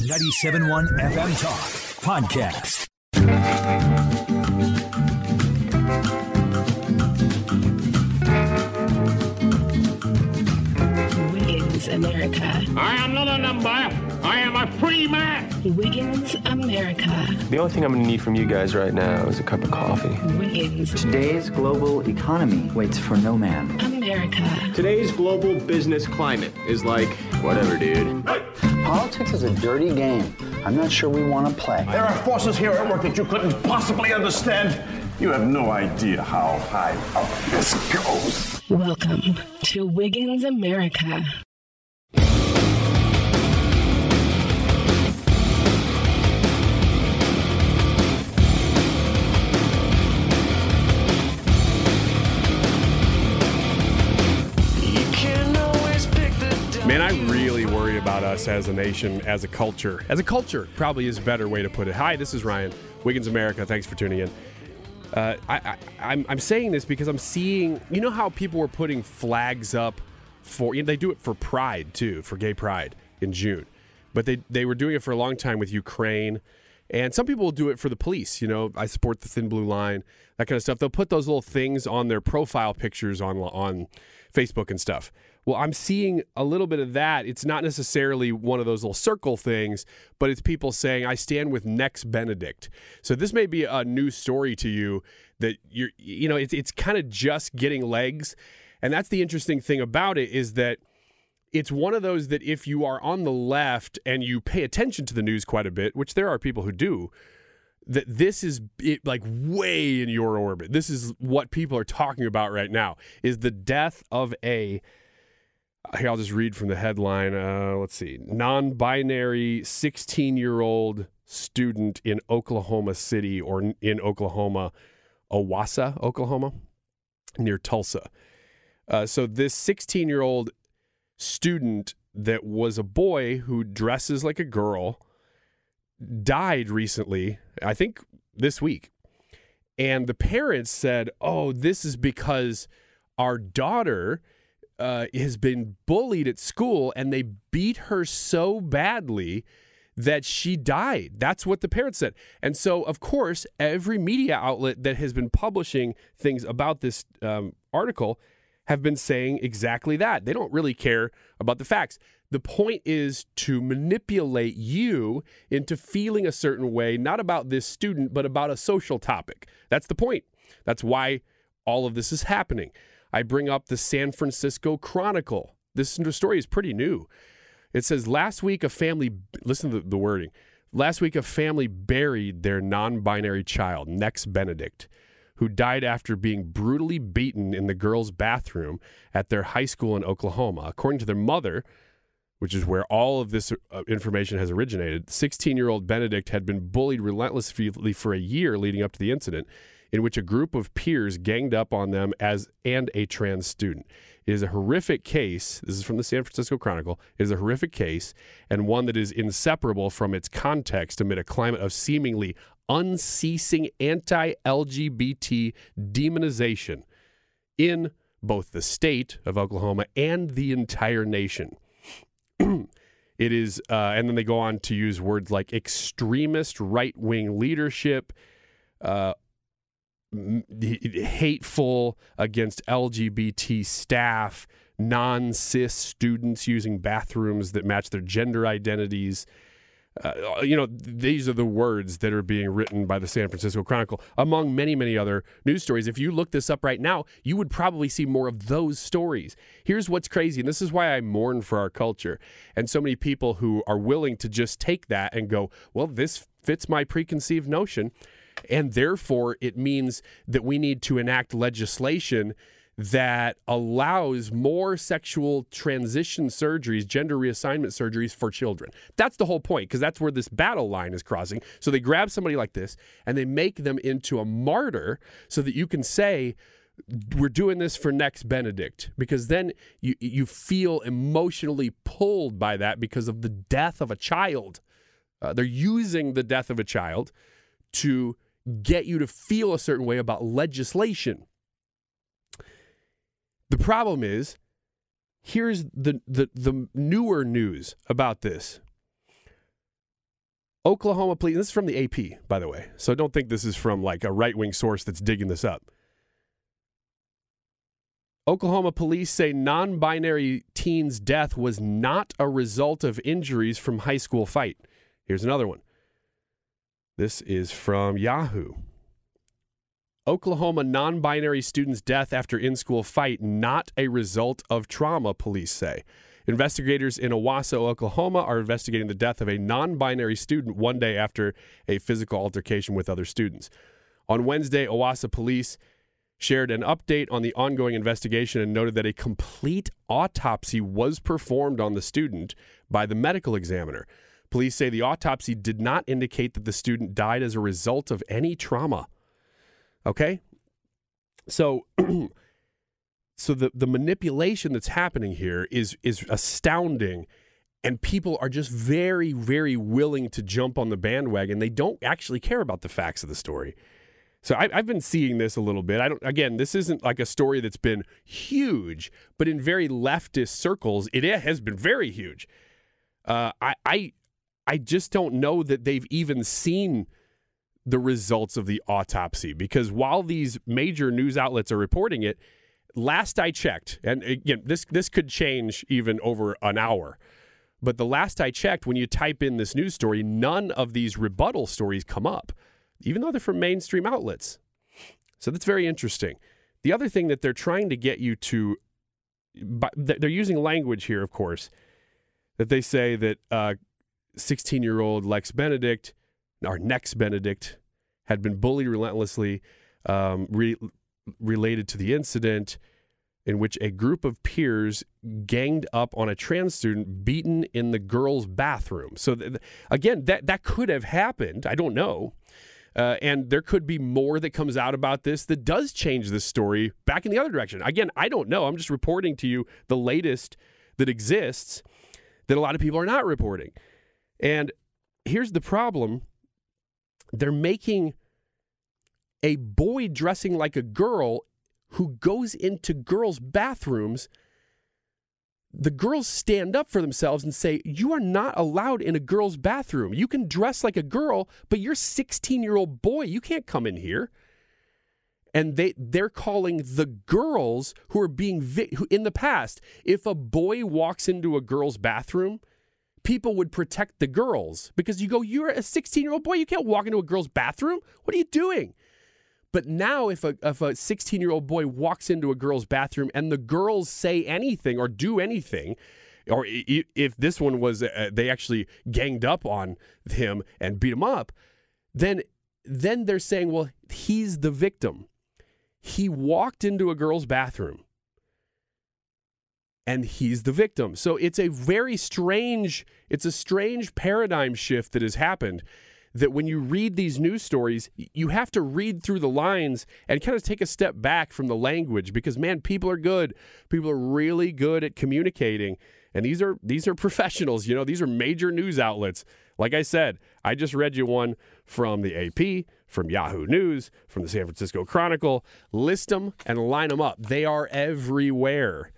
97.1 FM Talk Podcast. Wiggins America. I am not a number. I am a free man. Wiggins America. The only thing I'm going to need from you guys right now is a cup of coffee. Wiggins Today's global economy waits for no man. America. Today's global business climate is like, whatever, dude. Politics is a dirty game. I'm not sure we want to play. There are forces here at work that you couldn't possibly understand. You have no idea how high up this goes. Welcome to Wiggins America. Man, I really worry about us as a nation, as a culture. As a culture, probably is a better way to put it. Hi, this is Ryan, Wiggins America. Thanks for tuning in. Uh, I, I'm saying this because I'm seeing, you know how people were putting flags up for, you know, they do it for Pride too, for Gay Pride in June. But they, they were doing it for a long time with Ukraine. And some people will do it for the police. You know, I support the Thin Blue Line, that kind of stuff. They'll put those little things on their profile pictures on on Facebook and stuff. Well, I'm seeing a little bit of that. It's not necessarily one of those little circle things, but it's people saying, I stand with Nex Benedict. So this may be a new story to you that you're, you know, it's, it's kind of just getting legs. And that's the interesting thing about it is that it's one of those that if you are on the left and you pay attention to the news quite a bit, which there are people who do, that this is it, like way in your orbit. This is what people are talking about right now is the death of a here, I'll just read from the headline. Uh, let's see. Non binary 16 year old student in Oklahoma City or in Oklahoma, Owasso, Oklahoma, near Tulsa. Uh, so, this 16 year old student that was a boy who dresses like a girl died recently, I think this week. And the parents said, oh, this is because our daughter uh, has been bullied at school and they beat her so badly that she died. That's what the parents said. And so, of course, every media outlet that has been publishing things about this um, article have been saying exactly that. They don't really care about the facts. The point is to manipulate you into feeling a certain way, not about this student, but about a social topic. That's the point. That's why all of this is happening. I bring up the San Francisco Chronicle. This story is pretty new. It says last week a family, listen to the wording. Last week a family buried their non binary child, Nex Benedict, who died after being brutally beaten in the girls' bathroom at their high school in Oklahoma. According to their mother, which is where all of this uh, information has originated, 16 year old Benedict had been bullied relentlessly for a year leading up to the incident. in which a group of peers ganged up on them as and a trans student. It is a horrific case. This is from the San Francisco Chronicle. It is a horrific case and one that is inseparable from its context amid a climate of seemingly unceasing anti LGBT demonization in both the state of Oklahoma and the entire nation. it is, uh, and then they go on to use words like extremist right wing leadership, uh, hateful against LGBT staff, non cis students using bathrooms that match their gender identities. Uh, you know, these are the words that are being written by the San Francisco Chronicle, among many, many other news stories. If you look this up right now, you would probably see more of those stories. Here's what's crazy, and this is why I mourn for our culture and so many people who are willing to just take that and go, well, this fits my preconceived notion. And therefore, it means that we need to enact legislation that allows more sexual transition surgeries, gender reassignment surgeries for children. That's the whole point, because that's where this battle line is crossing. So they grab somebody like this and they make them into a martyr so that you can say, we're doing this for Nex Benedict because then you you feel emotionally pulled by that because of the death of a child. Uh, they're using the death of a child to get you to feel a certain way about legislation. The problem is, here's the, the, the newer news about this. Oklahoma police, this is from the AP, by the way, so don't think this is from like a right wing source that's digging this up. Oklahoma police say non binary teen's death was not a result of injuries from high school fight. Here's another one. This is from Yahoo. Oklahoma non binary student's death after in school fight, not a result of trauma, police say. Investigators in Owasso, Oklahoma are investigating the death of a non binary student one day after a physical altercation with other students. On Wednesday, Owasso police shared an update on the ongoing investigation and noted that a complete autopsy was performed on the student by the medical examiner. Police say the autopsy did not indicate that the student died as a result of any trauma. Okay? So so the the manipulation that's happening here is is astounding and people are just very very willing to jump on the bandwagon. They don't actually care about the facts of the story. So I, have been seeing this a little bit. I don't. Again, this isn't like a story that's been huge, but in very leftist circles, it has been very huge. Uh, I, I, I just don't know that they've even seen the results of the autopsy because while these major news outlets are reporting it, last I checked, and again, this this could change even over an hour. But the last I checked, when you type in this news story, none of these rebuttal stories come up, even though they're from mainstream outlets. So that's very interesting. The other thing that they're trying to get you to, they're using language here, of course, that they say that 16 uh, year old Lex Benedict our Nex Benedict, had been bullied relentlessly um, re- related to the incident in which a group of peers ganged up on a trans student beaten in the girls' bathroom. So, th- again, that, that could have happened. I don't know. Uh, and there could be more that comes out about this that does change this story back in the other direction. Again, I don't know. I'm just reporting to you the latest that exists that a lot of people are not reporting. And here's the problem they're making a boy dressing like a girl who goes into girls' bathrooms. The girls stand up for themselves and say, You are not allowed in a girl's bathroom. You can dress like a girl, but you're 16 year old boy. You can't come in here. And they, they're calling the girls who are being, vi- who, in the past, if a boy walks into a girl's bathroom, people would protect the girls because you go, you're a 16 year old boy, you can't walk into a girl's bathroom. What are you doing? But now, if a if a 16 year old boy walks into a girl's bathroom and the girls say anything or do anything, or if this one was uh, they actually ganged up on him and beat him up, then then they're saying, well, he's the victim. He walked into a girl's bathroom and he's the victim. So it's a very strange, it's a strange paradigm shift that has happened that when you read these news stories, you have to read through the lines and kind of take a step back from the language because man, people are good. People are really good at communicating. And these are these are professionals, you know, these are major news outlets. Like I said, I just read you one from the AP, from Yahoo News, from the San Francisco Chronicle. List them and line them up. They are everywhere.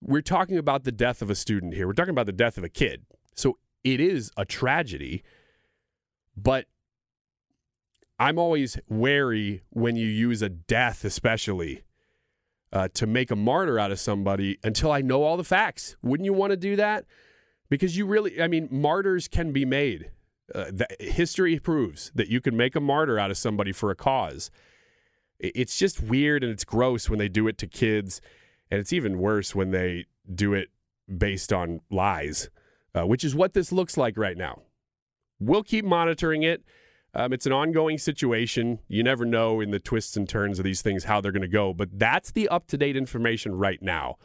We're talking about the death of a student here. We're talking about the death of a kid. So it is a tragedy, but I'm always wary when you use a death, especially uh, to make a martyr out of somebody until I know all the facts. Wouldn't you want to do that? Because you really, I mean, martyrs can be made. Uh, history proves that you can make a martyr out of somebody for a cause. It's just weird and it's gross when they do it to kids, and it's even worse when they do it based on lies, uh, which is what this looks like right now. We'll keep monitoring it. Um, it's an ongoing situation. You never know in the twists and turns of these things how they're going to go, but that's the up to date information right now,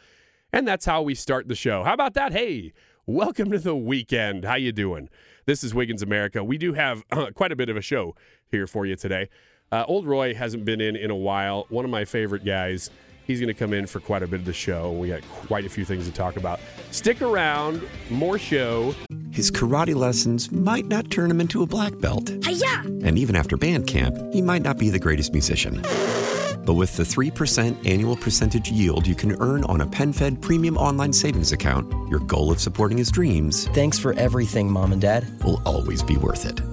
and that's how we start the show. How about that? Hey, welcome to the weekend. How you doing? This is Wiggins America. We do have uh, quite a bit of a show here for you today. Uh, Old Roy hasn't been in in a while. One of my favorite guys. He's going to come in for quite a bit of the show. We got quite a few things to talk about. Stick around, more show. His karate lessons might not turn him into a black belt. Hi-ya! And even after band camp, he might not be the greatest musician. But with the 3% annual percentage yield you can earn on a PenFed premium online savings account, your goal of supporting his dreams. Thanks for everything, Mom and Dad. Will always be worth it.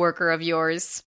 coworker of yours.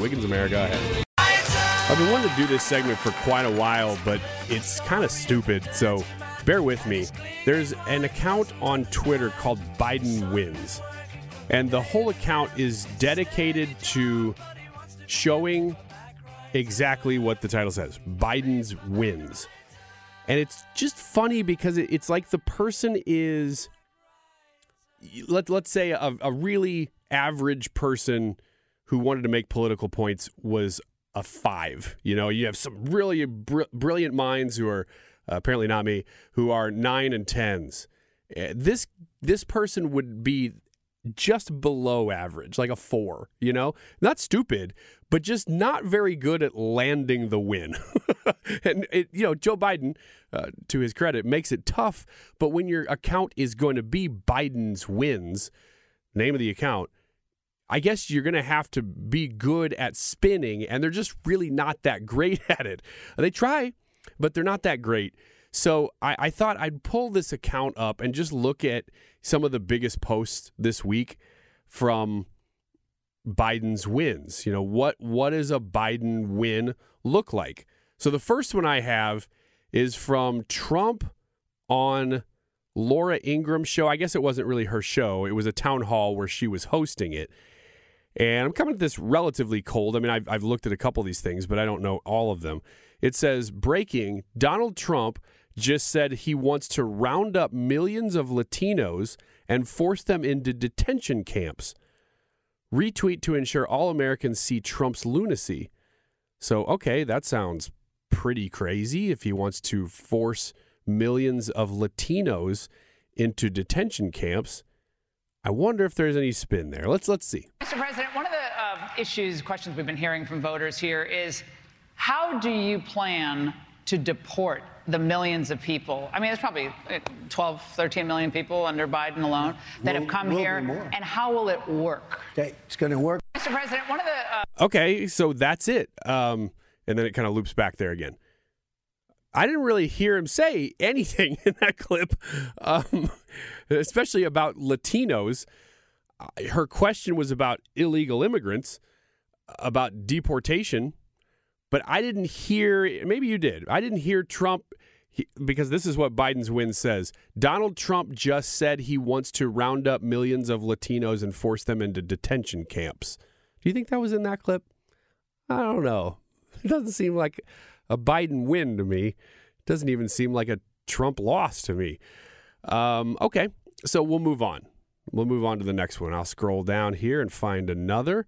Wiggins America. I've been wanting to do this segment for quite a while, but it's kind of stupid, so bear with me. There's an account on Twitter called Biden Wins, and the whole account is dedicated to showing exactly what the title says Biden's wins. And it's just funny because it's like the person is, let, let's say, a, a really average person who wanted to make political points was a five. You know, you have some really br- brilliant minds who are uh, apparently not me, who are nine and tens. Uh, this this person would be just below average, like a four. You know, not stupid, but just not very good at landing the win. and it, you know, Joe Biden, uh, to his credit, makes it tough. But when your account is going to be Biden's wins, name of the account I guess you're going to have to be good at spinning, and they're just really not that great at it. They try, but they're not that great. So I, I, thought I'd pull this account up and just look at some of the biggest posts this week from Biden's wins. You know, what what does a Biden win look like? So the first one I have is from Trump on Laura Ingraham's show. I guess it wasn't really her show. It was a town hall where she was hosting it. And I'm coming at this relatively cold. I mean, I've, I've looked at a couple of these things, but I don't know all of them. It says breaking Donald Trump just said he wants to round up millions of Latinos and force them into detention camps. Retweet to ensure all Americans see Trump's lunacy. So, okay, that sounds pretty crazy if he wants to force millions of Latinos into detention camps. I wonder if there's any spin there. Let's let's see. Mr. President, one of the uh, issues, questions we've been hearing from voters here is how do you plan to deport the millions of people? I mean, there's probably uh, 12, 13 million people under Biden alone that Will- have come here. And how will it work? Okay, it's going to work. Mr. President, one of the. Uh, Okay, so that's it. Um, and then it kind of loops back there again. I didn't really hear him say anything in that clip, um, especially about Latinos. Her question was about illegal immigrants, about deportation, but I didn't hear. Maybe you did. I didn't hear Trump he, because this is what Biden's win says. Donald Trump just said he wants to round up millions of Latinos and force them into detention camps. Do you think that was in that clip? I don't know. It doesn't seem like a Biden win to me. It doesn't even seem like a Trump loss to me. Um, okay, so we'll move on. We'll move on to the next one. I'll scroll down here and find another.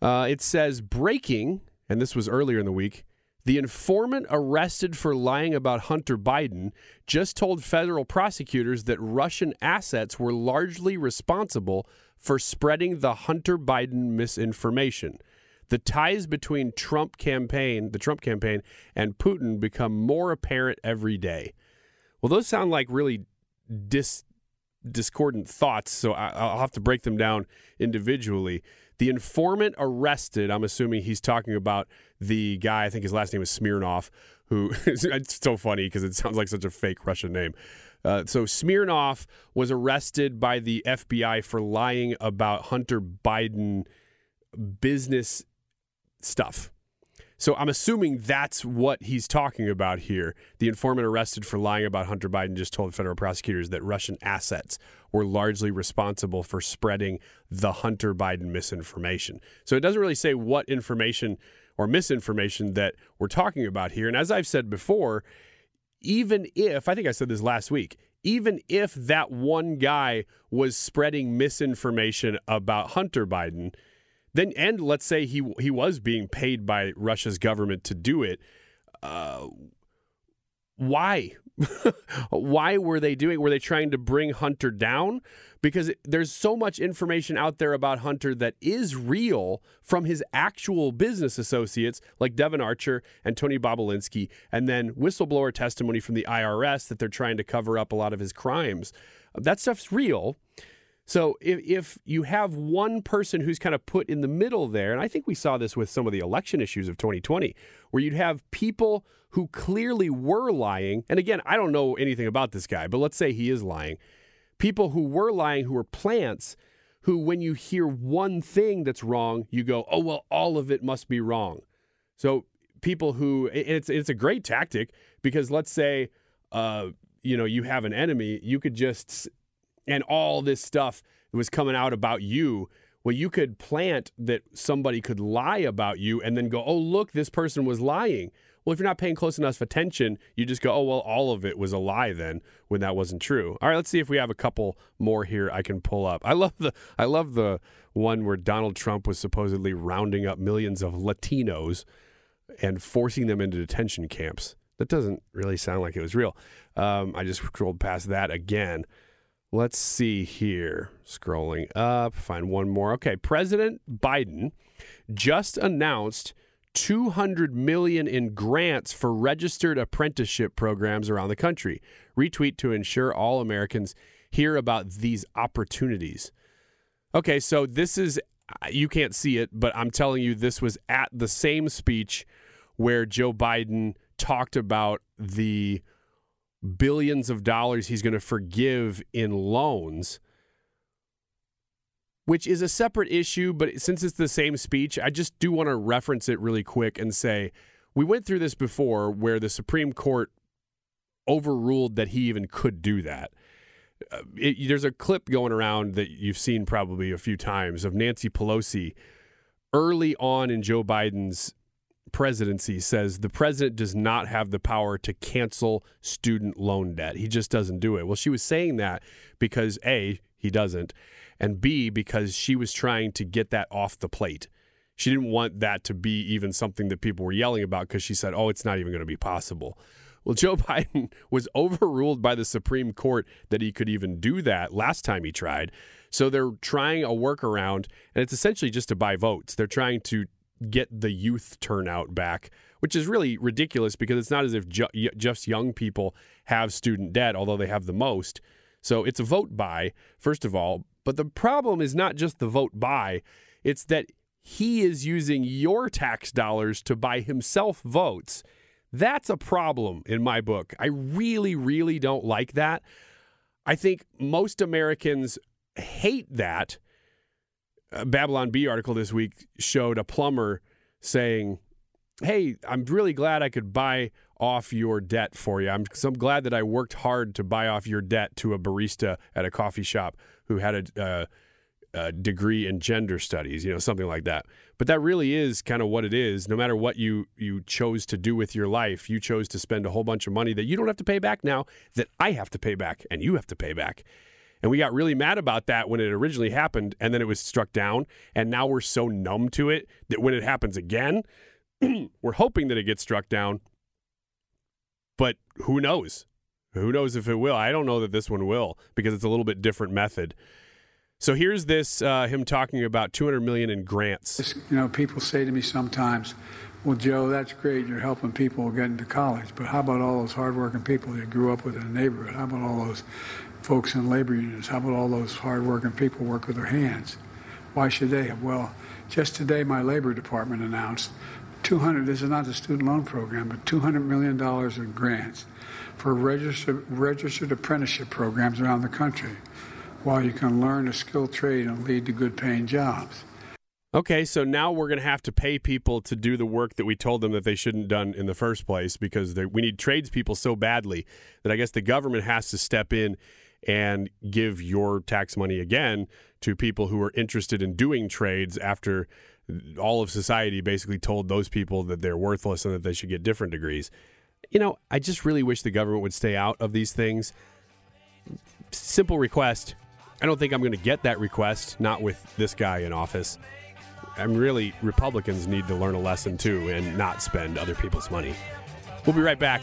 Uh, it says breaking, and this was earlier in the week. The informant arrested for lying about Hunter Biden just told federal prosecutors that Russian assets were largely responsible for spreading the Hunter Biden misinformation. The ties between Trump campaign, the Trump campaign, and Putin become more apparent every day. Well, those sound like really dis discordant thoughts, so I, I'll have to break them down individually. The informant arrested, I'm assuming he's talking about the guy, I think his last name is Smirnov, who it's so funny because it sounds like such a fake Russian name. Uh, so Smirnov was arrested by the FBI for lying about Hunter Biden business stuff. So I'm assuming that's what he's talking about here. The informant arrested for lying about Hunter Biden just told federal prosecutors that Russian assets were largely responsible for spreading the Hunter Biden misinformation. So it doesn't really say what information or misinformation that we're talking about here. And as I've said before, even if, I think I said this last week, even if that one guy was spreading misinformation about Hunter Biden, then and let's say he he was being paid by Russia's government to do it, uh, why? why were they doing? Were they trying to bring Hunter down? Because there's so much information out there about Hunter that is real from his actual business associates like Devon Archer and Tony Bobulinski, and then whistleblower testimony from the IRS that they're trying to cover up a lot of his crimes. That stuff's real. So if, if you have one person who's kind of put in the middle there, and I think we saw this with some of the election issues of 2020, where you'd have people who clearly were lying. And again, I don't know anything about this guy, but let's say he is lying. People who were lying, who were plants, who when you hear one thing that's wrong, you go, oh, well, all of it must be wrong. So people who, it's, it's a great tactic because let's say, uh, you know, you have an enemy, you could just and all this stuff was coming out about you. Well, you could plant that somebody could lie about you and then go, oh, look, this person was lying. Well, if you're not paying close enough attention, you just go, oh, well, all of it was a lie then when that wasn't true. All right, let's see if we have a couple more here I can pull up. I love the I love the one where Donald Trump was supposedly rounding up millions of Latinos and forcing them into detention camps. That doesn't really sound like it was real. Um, I just scrolled past that again. Let's see here. Scrolling up, find one more. Okay, President Biden just announced 200 million in grants for registered apprenticeship programs around the country. Retweet to ensure all Americans hear about these opportunities. Okay, so this is you can't see it, but I'm telling you this was at the same speech where Joe Biden talked about the billions of dollars he's going to forgive in loans, which is a separate issue. But since it's the same speech, I just do want to reference it really quick and say we went through this before where the Supreme Court overruled that he even could do that. Uh, it, there's a clip going around that you've seen probably a few times of Nancy Pelosi early on in Joe Biden's presidency says the president does not have the power to cancel student loan debt. He just doesn't do it. Well, she was saying that because A, he doesn't, and B, because she was trying to get that off the plate. She didn't want that to be even something that people were yelling about because she said, oh, it's not even going to be possible. Well, Joe Biden was overruled by the Supreme Court that he could even do that last time he tried. So they're trying a workaround, and it's essentially just to buy votes. They're trying to get the youth turnout back, which is really ridiculous because it's not as if ju- just young people have student debt, although they have the most. So it's a vote buy, first of all. But the problem is not just the vote buy, it's that he is using your tax dollars to buy himself votes. That's a problem in my book. I really, really don't like that. I think most Americans hate that. A Babylon Bee article this week showed a plumber saying, Hey, I'm really glad I could buy off your debt for you. I'm so glad that I worked hard to buy off your debt to a barista at a coffee shop who had a, uh, a degree in gender studies, you know, something like that. But that really is kind of what it is. No matter what you you chose to do with your life, you chose to spend a whole bunch of money that you don't have to pay back now, that I have to pay back and you have to pay back. And we got really mad about that when it originally happened and then it was struck down. And now we're so numb to it that when it happens again, we're hoping that it gets struck down. But who knows? Who knows if it will? I don't know that this one will because it's a little bit different method. So here's this uh, him talking about 200 million in grants. You know, people say to me sometimes, "Well, Joe, that's great. You're helping people get into college, but how about all those hardworking people you grew up with in the neighborhood? How about all those folks in labor unions? How about all those hardworking people work with their hands? Why should they have? Well, just today, my labor department announced 200. This is not the student loan program, but 200 million dollars in grants for registered registered apprenticeship programs around the country while you can learn a skilled trade and lead to good paying jobs. Okay, so now we're going to have to pay people to do the work that we told them that they shouldn't done in the first place because we need tradespeople so badly that I guess the government has to step in and give your tax money again to people who are interested in doing trades after all of society basically told those people that they're worthless and that they should get different degrees. You know, I just really wish the government would stay out of these things. Simple request I don't think I'm going to get that request, not with this guy in office. I'm really, Republicans need to learn a lesson too and not spend other people's money. We'll be right back.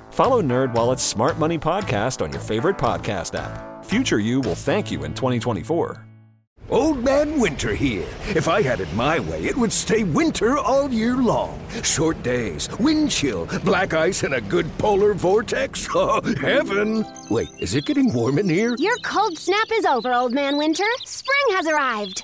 Follow NerdWallet's Smart Money Podcast on your favorite podcast app. Future you will thank you in 2024. Old Man Winter here. If I had it my way, it would stay winter all year long. Short days, wind chill, black ice, and a good polar vortex. Oh, heaven! Wait, is it getting warm in here? Your cold snap is over, Old Man Winter. Spring has arrived.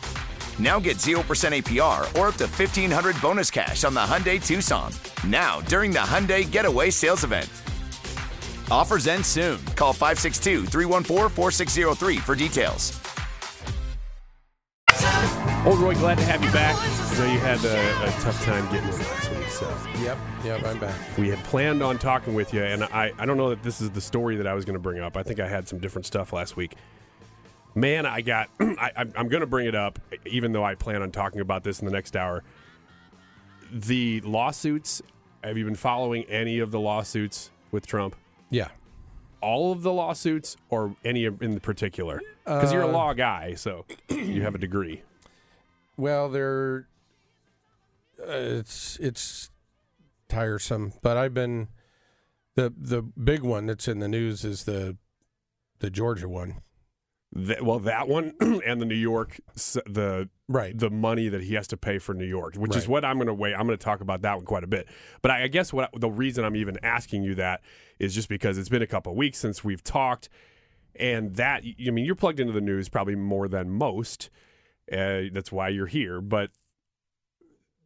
Now get 0% APR or up to 1500 bonus cash on the Hyundai Tucson. Now, during the Hyundai Getaway Sales Event. Offers end soon. Call 562 314 4603 for details. Old Roy, glad to have you back. I know you had a, a tough time getting with last week, so. Yep, yep, I'm back. We had planned on talking with you, and I, I don't know that this is the story that I was going to bring up. I think I had some different stuff last week. Man, I got, I, I'm going to bring it up, even though I plan on talking about this in the next hour. The lawsuits, have you been following any of the lawsuits with Trump? Yeah. all of the lawsuits or any in particular? Because you're a Uh, law guy, so you have a degree. Well, they're uh, it's it's tiresome, but I've been the the big one that's in the news is the the Georgia one. That, well, that one and the New York, the right, the money that he has to pay for New York, which is what I'm going to wait. I'm going to talk about that one quite a bit. But I, I guess what the reason I'm even asking you that is just because it's been a couple weeks since we've talked, and that I mean you're plugged into the news probably more than most. Uh, that's why you're here. But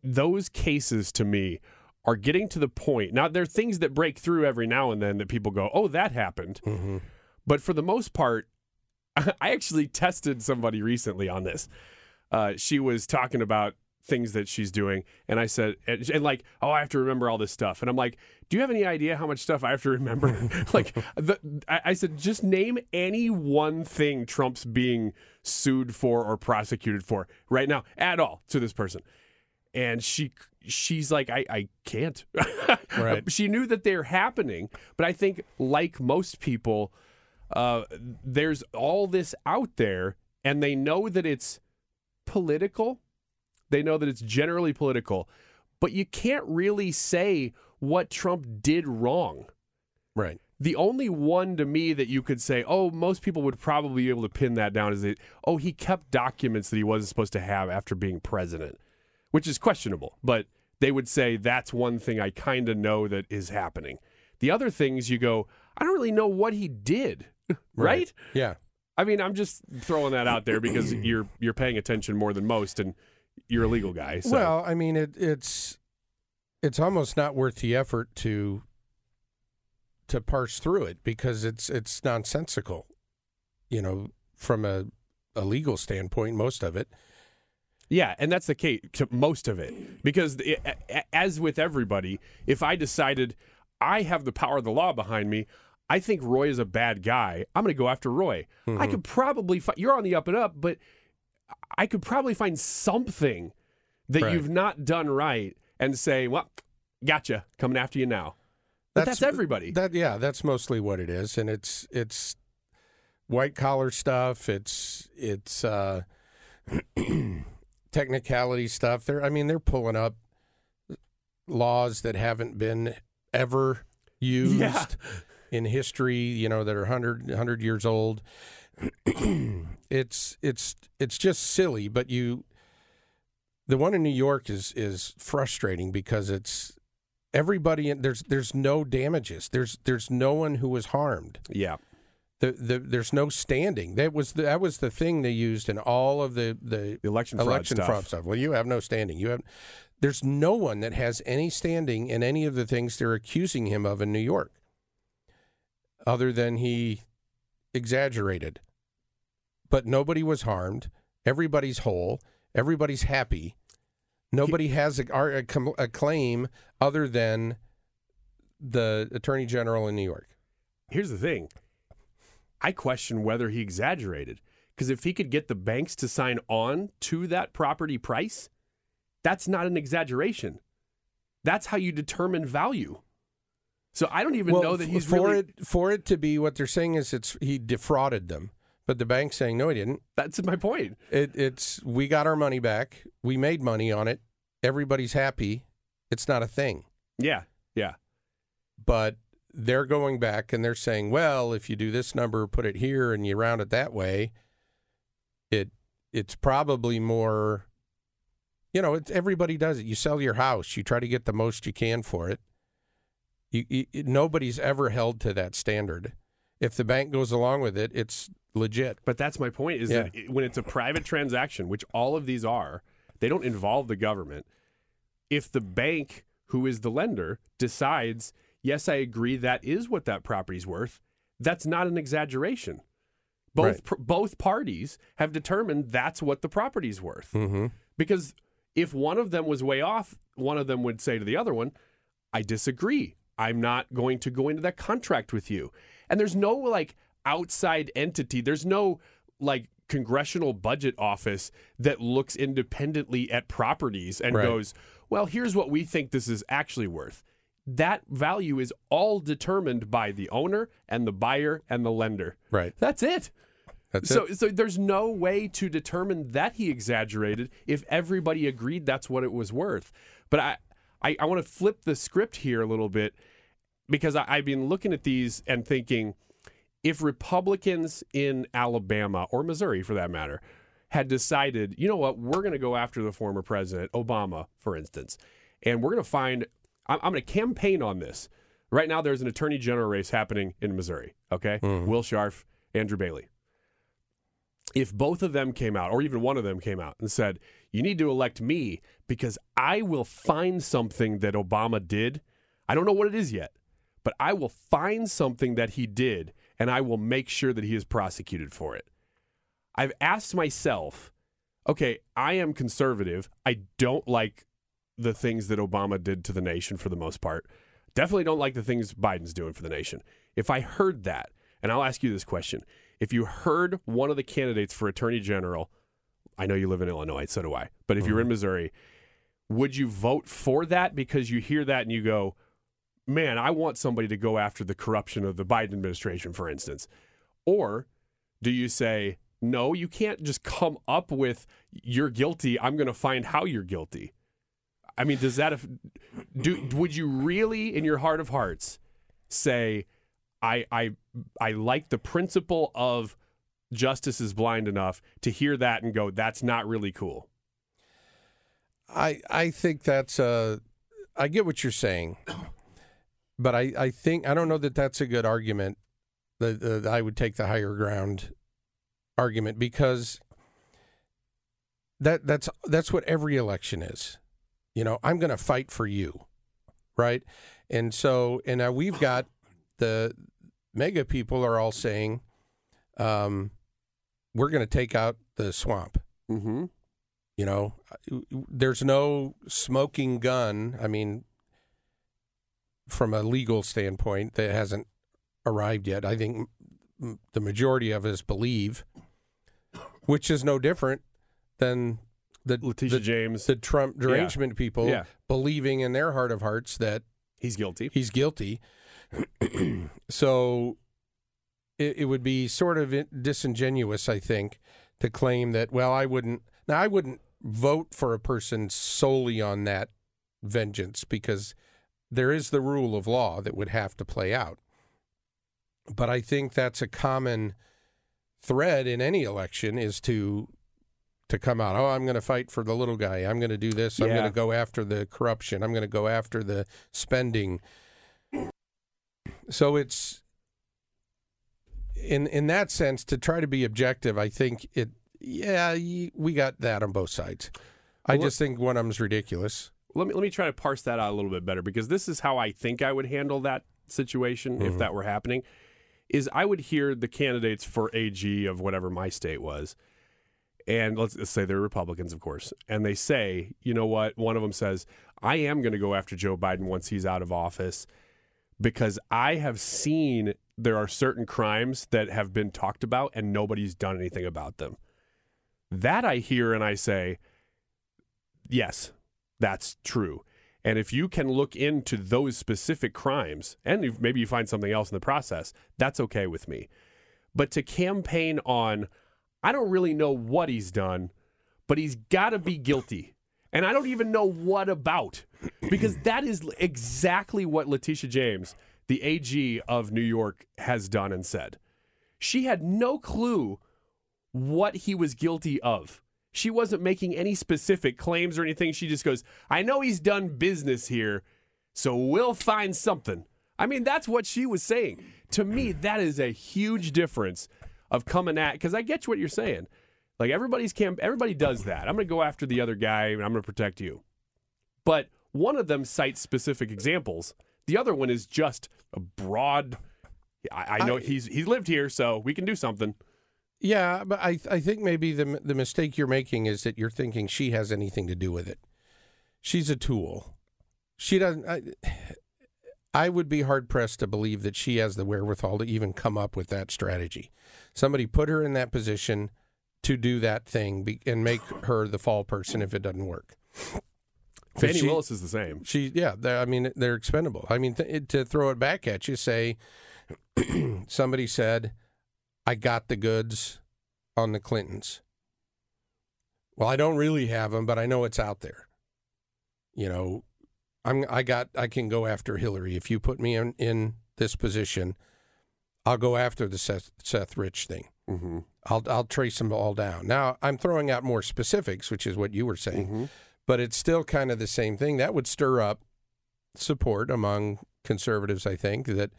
those cases to me are getting to the point. Now there are things that break through every now and then that people go, "Oh, that happened." But for the most part, I actually tested somebody recently on this. Uh, she was talking about things that she's doing, and I said, and, and like, oh, I have to remember all this stuff, and I'm like, do you have any idea how much stuff I have to remember? like, the, I, I said, just name any one thing Trump's being sued for or prosecuted for right now at all to this person, and she she's like, I I can't. Right. she knew that they're happening, but I think like most people uh, there's all this out there, and they know that it's political. They know that it's generally political, but you can't really say what Trump did wrong. Right. The only one to me that you could say, oh, most people would probably be able to pin that down is that, oh, he kept documents that he wasn't supposed to have after being president, which is questionable. But they would say that's one thing I kind of know that is happening. The other things you go, I don't really know what he did, right? Yeah. I mean, I'm just throwing that out there because you're you're paying attention more than most, and you're a legal guy. So. Well, I mean, it, it's it's almost not worth the effort to to parse through it because it's it's nonsensical. You know, from a a legal standpoint, most of it. Yeah, and that's the case to most of it. Because it, as with everybody, if I decided I have the power of the law behind me, I think Roy is a bad guy. I'm going to go after Roy. I could probably fi- you're on the up and up, but I could probably find something that Right. you've not done right and say, "Well, gotcha, coming after you now." But that's, everybody. That yeah, that's mostly what it is, and it's it's white collar stuff. It's it's uh, technicality stuff. They're I mean they're pulling up laws that haven't been ever used Yeah. In history. You know that are 100, 100 years old. it's it's it's just silly, but you. The one in New York is is frustrating because it's everybody in there's there's no damages. There's there's no one who was harmed. Yeah. The, the there's no standing. That was the, that was the thing they used in all of the the, election fraud election stuff. fraud stuff. Well, you have no standing. You have there's no one that has any standing in any of the things they're accusing him of in New York, other than he exaggerated. But nobody was harmed. Everybody's whole. Everybody's happy. Nobody has a, a, a claim other than the attorney general in New York. Here's the thing. I question whether he exaggerated. Because if he could get the banks to sign on to that property price, that's not an exaggeration. That's how you determine value. So I don't even well, know that he's for really. it for it to be what they're saying is it's he defrauded them, but the bank's saying no, he didn't. That's my point. It, it's we got our money back. We made money on it. Everybody's happy. It's not a thing. Yeah, yeah. But they're going back and they're saying, well, if you do this number, put it here, and you round it that way, it it's probably more. You know, it's, everybody does it. You sell your house, you try to get the most you can for it. You, you, nobody's ever held to that standard. If the bank goes along with it, it's legit. But that's my point is Yeah. that it- when it's a private transaction, which all of these are, they don't involve the government. If the bank, who is the lender, decides, yes, I agree that is what that property's worth, that's not an exaggeration. Both Right. pr- both parties have determined that's what the property's worth. Mm-hmm. Because if one of them was way off, one of them would say to the other one, I disagree. I'm not going to go into that contract with you. And there's no like outside entity, there's no like congressional budget office that looks independently at properties and Right. goes, well, here's what we think this is actually worth. that value is all determined by the owner and the buyer and the lender. Right. That's it. That's so, it. so there's no way to determine that he exaggerated if everybody agreed that's what it was worth. But I, I, I want to flip the script here a little bit because I, I've been looking at these and thinking if Republicans in Alabama or Missouri, for that matter, had decided, you know what, we're going to go after the former president, Obama, for instance, and we're going to find, I'm, I'm going to campaign on this. Right now, there's an attorney general race happening in Missouri, okay? Mm-hmm. Will Scharf, Andrew Bailey. If both of them came out, or even one of them came out and said, you need to elect me because I will find something that Obama did. I don't know what it is yet, but I will find something that he did and I will make sure that he is prosecuted for it. I've asked myself, okay, I am conservative. I don't like the things that Obama did to the nation for the most part. Definitely don't like the things Biden's doing for the nation. If I heard that, and I'll ask you this question if you heard one of the candidates for attorney general, I know you live in Illinois, so do I, but if you're mm-hmm. in Missouri, would you vote for that because you hear that and you go, man, I want somebody to go after the corruption of the Biden administration, for instance? Or do you say, no, you can't just come up with you're guilty. I'm going to find how you're guilty. I mean, does that do? Would you really, in your heart of hearts, say, I I I like the principle of justice is blind enough to hear that and go, that's not really cool. I I think that's uh I get what you're saying, but I I think I don't know that that's a good argument. That that I would take the higher ground argument because that that's that's what every election is. You know, I'm going to fight for you, right? And so, and now we've got the MAGA people are all saying, um, we're going to take out the swamp. Mm-hmm. You know, there's no smoking gun. I mean, from a legal standpoint, that hasn't arrived yet. I think the majority of us believe, which is no different than the Letitia the, James, the Trump derangement people Yeah. believing in their heart of hearts that he's guilty. He's guilty. so it, it would be sort of disingenuous, I think, to claim that. Well, I wouldn't. Now, I wouldn't vote for a person solely on that vengeance because there is the rule of law that would have to play out. But I think that's a common thread in any election is to to come out. Oh, I'm going to fight for the little guy. I'm going to do this. I'm going to go after the corruption. I'm going to go after the spending. So it's in in that sense to try to be objective. I think it. Yeah, we got that on both sides. I Well, just think one of them's ridiculous. Let me let me try to parse that out a little bit better because this is how I think I would handle that situation if Mhm. that were happening. Is I would hear the candidates for AG of whatever my state was, and let's, let's say they're Republicans, of course, and they say, you know what? One of them says, I am going to go after Joe Biden once he's out of office because I have seen there are certain crimes that have been talked about and nobody's done anything about them. That I hear and I say, yes, that's true. And if you can look into those specific crimes, and maybe you find something else in the process, that's okay with me. But to campaign on, I don't really know what he's done, but he's got to be guilty. And I don't even know what about, because that is exactly what Letitia James, the AG of New York, has done and said. She had no clue what he was guilty of. She wasn't making any specific claims or anything. She just goes, I know he's done business here, so we'll find something. I mean, that's what she was saying. To me, that is a huge difference of coming at, because I get what you're saying. Like everybody's camp, everybody does that. I'm going to go after the other guy and I'm going to protect you. But one of them cites specific examples. The other one is just a broad. I, I know I- he's he's lived here, so we can do something. Yeah, but I I think maybe the the mistake you're making is that you're thinking she has anything to do with it. She's a tool. She doesn't. I, I would be hard pressed to believe that she has the wherewithal to even come up with that strategy. Somebody put her in that position to do that thing be, and make her the fall person if it doesn't work. Fani She- Willis is the same. She, yeah, I mean, they're expendable. I mean, th- to throw it back at you, say somebody said, "I got the goods on the Clintons." Well, I don't really have them, but I know it's out there. You know, I'm I got I can go after Hillary if you put me in in this position. I'll go after the Seth, Seth Rich thing. Mm-hmm. I'll I'll trace them all down. Now I'm throwing out more specifics, which is what you were saying, Mm-hmm. but it's still kind of the same thing. That would stir up support among conservatives. I think that,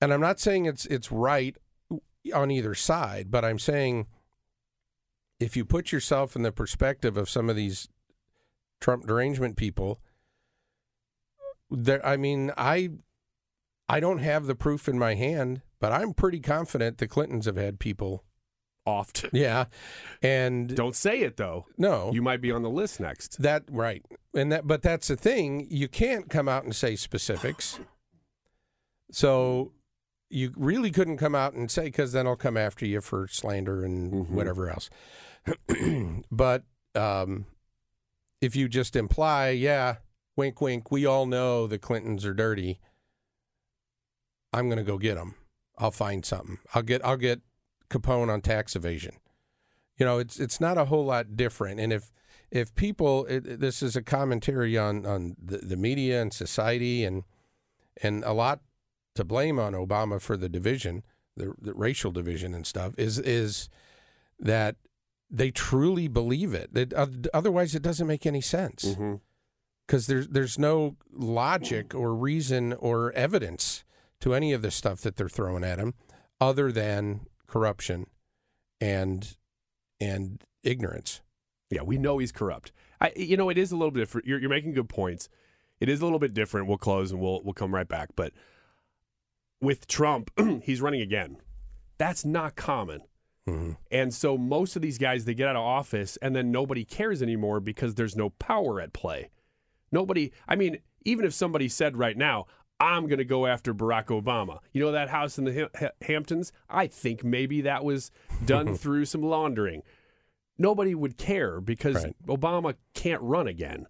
and I'm not saying it's it's right on either side, but I'm saying if you put yourself in the perspective of some of these Trump derangement people, there. I mean, I I don't have the proof in my hand, but I'm pretty confident the Clintons have had people Oft. Yeah, and Don't say it though. no, You might be on the list next. that right, and that but that's the thing. You can't come out and say specifics. So you really couldn't come out and say because then I'll come after you for slander and whatever else. but um, if you just imply, yeah, wink, wink, we all know the Clintons are dirty. I'm going to go get them. I'll find something. I'll get I'll get Capone on tax evasion. You know, it's it's not a whole lot different. And if if people, it, this is a commentary on on the, the media and society, and and a lot to blame on Obama for the division, the, the racial division and stuff, is is that they truly believe it. That oth- otherwise, it doesn't make any sense Mm-hmm. because there's there's no logic or reason or evidence to any of the stuff that they're throwing at him, other than corruption and and ignorance. Yeah, we know he's corrupt. I, you know, it is a little bit different. You're, you're making good points. It is a little bit different. We'll close and we'll we'll come right back. But with Trump, he's running again. That's not common. Mm-hmm. And so most of these guys they get out of office and then nobody cares anymore because there's no power at play. Nobody. I mean, even if somebody said right now, I'm going to go after Barack Obama. You know that house in the Ha- Ha- Hamptons? I think maybe that was done through some laundering. Nobody would care because Right. Obama can't run again.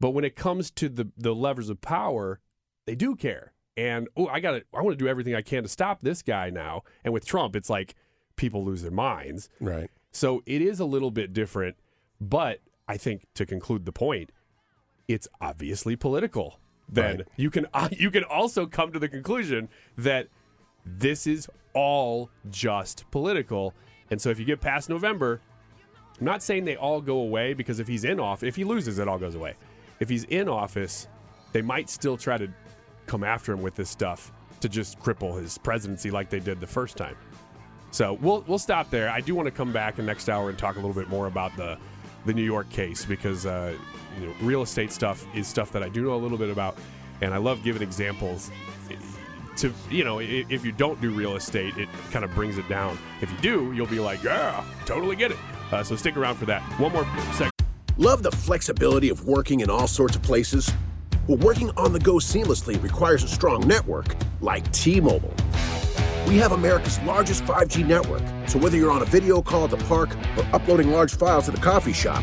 But when it comes to the the levers of power, they do care. And oh, I got to I want to do everything I can to stop this guy now. And with Trump, it's like people lose their minds. Right. So it is a little bit different, but I think to conclude the point, it's obviously political. Then Right. you can you can also come to the conclusion that this is all just political. And so if you get past November, I'm not saying they all go away because if he's in office, if he loses, it all goes away. If he's in office, they might still try to come after him with this stuff to just cripple his presidency like they did the first time. So we'll we'll stop there. I do want to come back in next hour and talk a little bit more about the the New York case because uh, you know real estate stuff is stuff that I do know a little bit about, and I love giving examples. To you know, if you don't do real estate, it kind of brings it down. If you do, you'll be like, yeah, totally get it. Uh, so stick around for that. One more second. Love the flexibility of working in all sorts of places? Well, working on the go seamlessly requires a strong network like T Mobile. We have America's largest 5G network, so whether you're on a video call at the park or uploading large files at the coffee shop,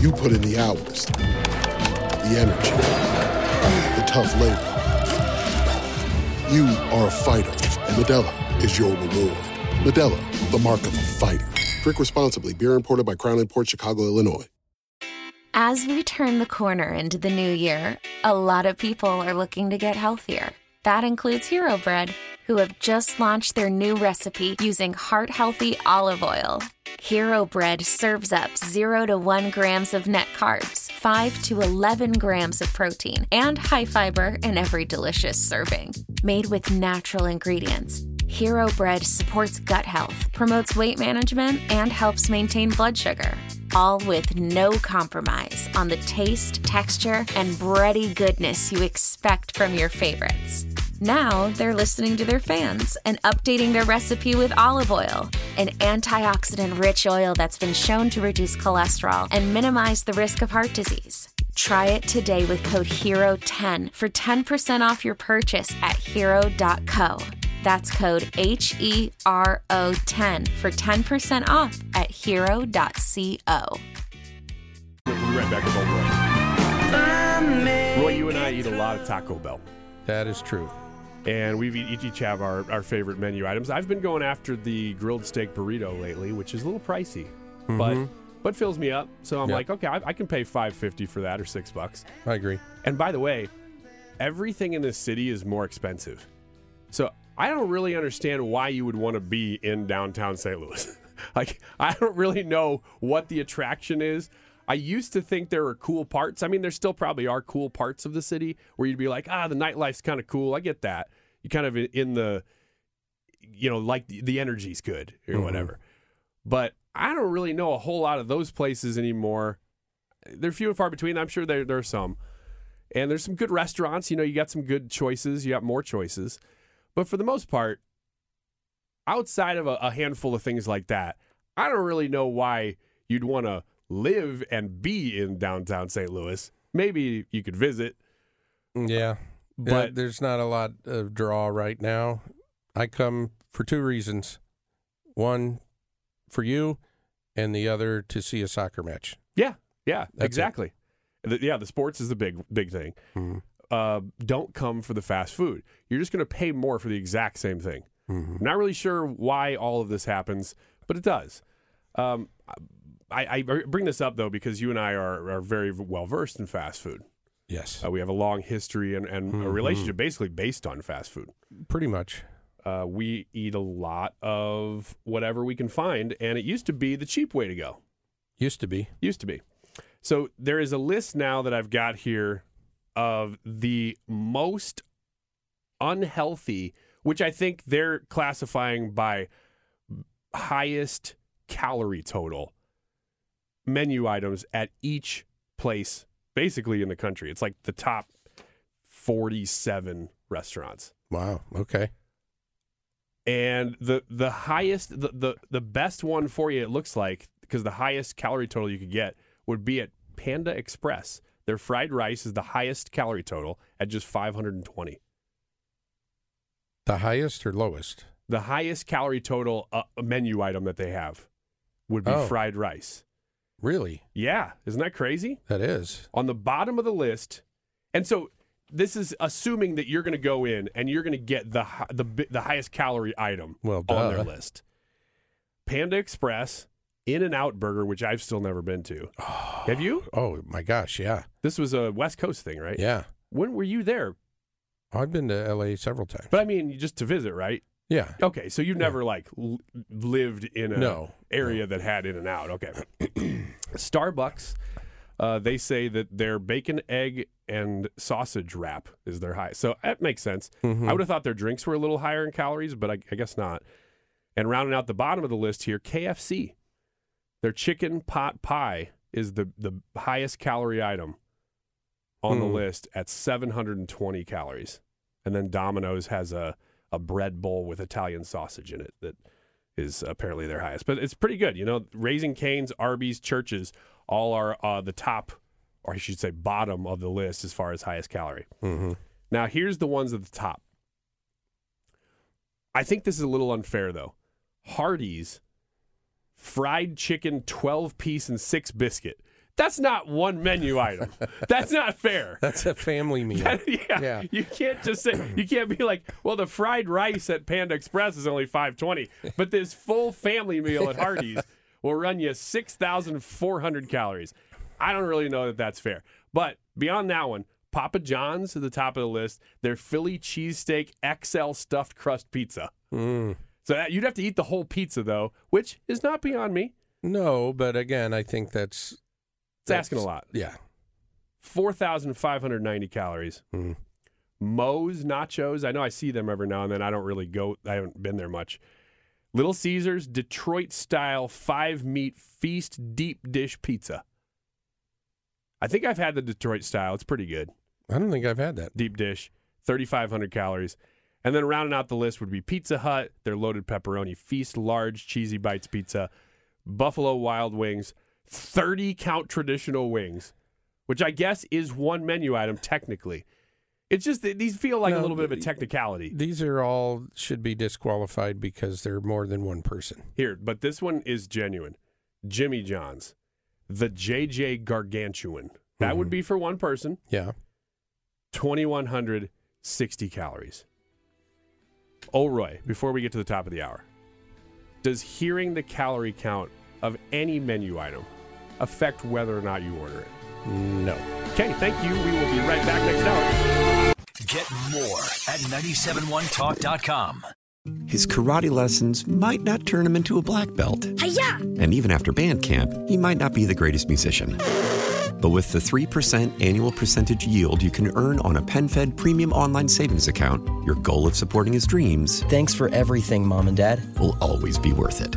You put in the hours, the energy, the tough labor. You are a fighter, and Modelo is your reward. Modelo, the mark of a fighter. Drink responsibly. Beer imported by Crown Imports Chicago, Illinois. As we turn the corner into the new year, a lot of people are looking to get healthier. That includes Hero Bread, who have just launched their new recipe using heart healthy olive oil. Hero Bread serves up 0 to 1 grams of net carbs, 5 to 11 grams of protein, and high fiber in every delicious serving. Made with natural ingredients, Hero Bread supports gut health, promotes weight management, and helps maintain blood sugar. all with no compromise on the taste, texture, and bready goodness you expect from your favorites. Now they're listening to their fans and updating their recipe with olive oil, an antioxidant rich oil that's been shown to reduce cholesterol and minimize the risk of heart disease. Try it today with code HERO10 for 10% off your purchase at hero.co. That's code H E R O 10 for 10% off at hero.co. We'll be right back with Old Roy. Roy, you and I eat a lot of Taco Bell. That is true. And we each, have our, our favorite menu items. I've been going after the grilled steak burrito lately, which is a little pricey, but Mhm. but fills me up. So I'm Yeah. like, okay, I, I can pay five fifty for that or six bucks. I agree. And by the way, everything in this city is more expensive. So I don't really understand why you would want to be in downtown St. Louis. like I don't really know what the attraction is. I used to think there were cool parts. I mean, there still probably are cool parts of the city where you'd be like, ah, the nightlife's kind of cool. I get that. You kind of in- the, you know, like the, the energy's good or Mhm. whatever. But I don't really know a whole lot of those places anymore. They're few and far between. I'm sure there, there are some. And there's some good restaurants. You know, you got some good choices. You got more choices. But for the most part, outside of a, a handful of things like that, I don't really know why you'd want to live and be in downtown St. Louis. Maybe you could visit. Yeah. But- But there's not a lot of draw right now. I come for two reasons. One for you and the other to see a soccer match. Yeah, yeah, That's exactly. The- yeah, the sports is the big big thing. Mhm. Uh, don't come for the fast food. You're just going to pay more for the exact same thing. Mhm. I'm not really sure why all of this happens, but it does. Um, I, I bring this up though because you and I are, are very well versed in fast food. Yes. Uh, we have a long history and, and a Mhm. relationship basically based on fast food. Pretty much. Uh, we eat a lot of whatever we can find, and it used to be the cheap way to go. Used to be. Used to be. So there is a list now that I've got here of the most unhealthy, which I think they're classifying by highest calorie total menu items at each place, basically in the country. It's like the top 47 restaurants. Wow. Okay. And the the highest the, the the best one for you it looks like because the highest calorie total you could get would be at Panda Express. Their fried rice is the highest calorie total at just 520. The highest or lowest? The highest calorie total uh, menu item that they have would be Oh. fried rice. Really? Yeah, isn't that crazy? That is. On the bottom of the list, and so this is assuming that you're going to go in and you're going to get the the the highest calorie item Well, on their list. Panda Express, In and Out Burger, which I've still never been to. Have you? Oh my gosh, yeah. This was a West Coast thing, right? Yeah. When were you there? I've been to LA several times. But I mean, just to visit, right? Yeah. Okay, so you've never like l- lived in a No. area that had In and Out. Okay. Starbucks, uh, they say that their bacon, egg, and sausage wrap is their high. So that makes sense. Mhm. I would have thought their drinks were a little higher in calories, but I, I guess not. And rounding out the bottom of the list here, KFC, their chicken pot pie is the the highest calorie item on the Hmm. list at 720 calories. And then Domino's has a a bread bowl with Italian sausage in it that is apparently their highest. But it's pretty good. You know, Raising Cane's, Arby's, Church's all are uh, the top, or I should say bottom of the list as far as highest calorie. Mm-hmm. Now, here's the ones at the top. I think this is a little unfair, though. Hardee's fried chicken 12 piece and six biscuit. That's not one menu item. That's not fair. That's a family meal. yeah, Yeah. You can't just say you can't be like, well, the fried rice at Panda Express is only five twenty, but this full family meal at Hardee's will run you six thousand four hundred calories. I don't really know that that's fair, but beyond that one, Papa John's at the top of the list. Their Philly cheesesteak XL stuffed crust pizza. Mm. So that, you'd have to eat the whole pizza though, which is not beyond me. No, but again, I think that's It's asking a lot. Yeah. 4,590 calories. Mm. Moe's Nachos. I know I see them every now and then. I don't really go, I haven't been there much. Little Caesars Detroit style five meat feast deep dish pizza. I think I've had the Detroit style. It's pretty good. I don't think I've had that. Deep dish, 3,500 calories. And then rounding out the list would be Pizza Hut, their loaded pepperoni feast, large cheesy bites pizza, Buffalo Wild Wings, 30 count traditional wings, which I guess is one menu item technically. It's just that these feel like a little bit of a technicality. These are all should be disqualified because they're more than one person. Here, but this one is genuine. Jimmy John's, the JJ Gargantuan. That would mm-hmm. be for one person. Yeah. 2,160 calories. Oh, Roy, before we get to the top of the hour, does hearing the calorie count of any menu item affect whether or not you order it? No. Okay, thank you. We will be right back next hour. Get more at 971talk.com. His karate lessons might not turn him into a black belt. Hiya! And even after band camp, he might not be the greatest musician. But with the 3% annual percentage yield you can earn on a PenFed premium online savings account, your goal of supporting his dreams Thanks for everything, Mom and Dad. will always be worth it.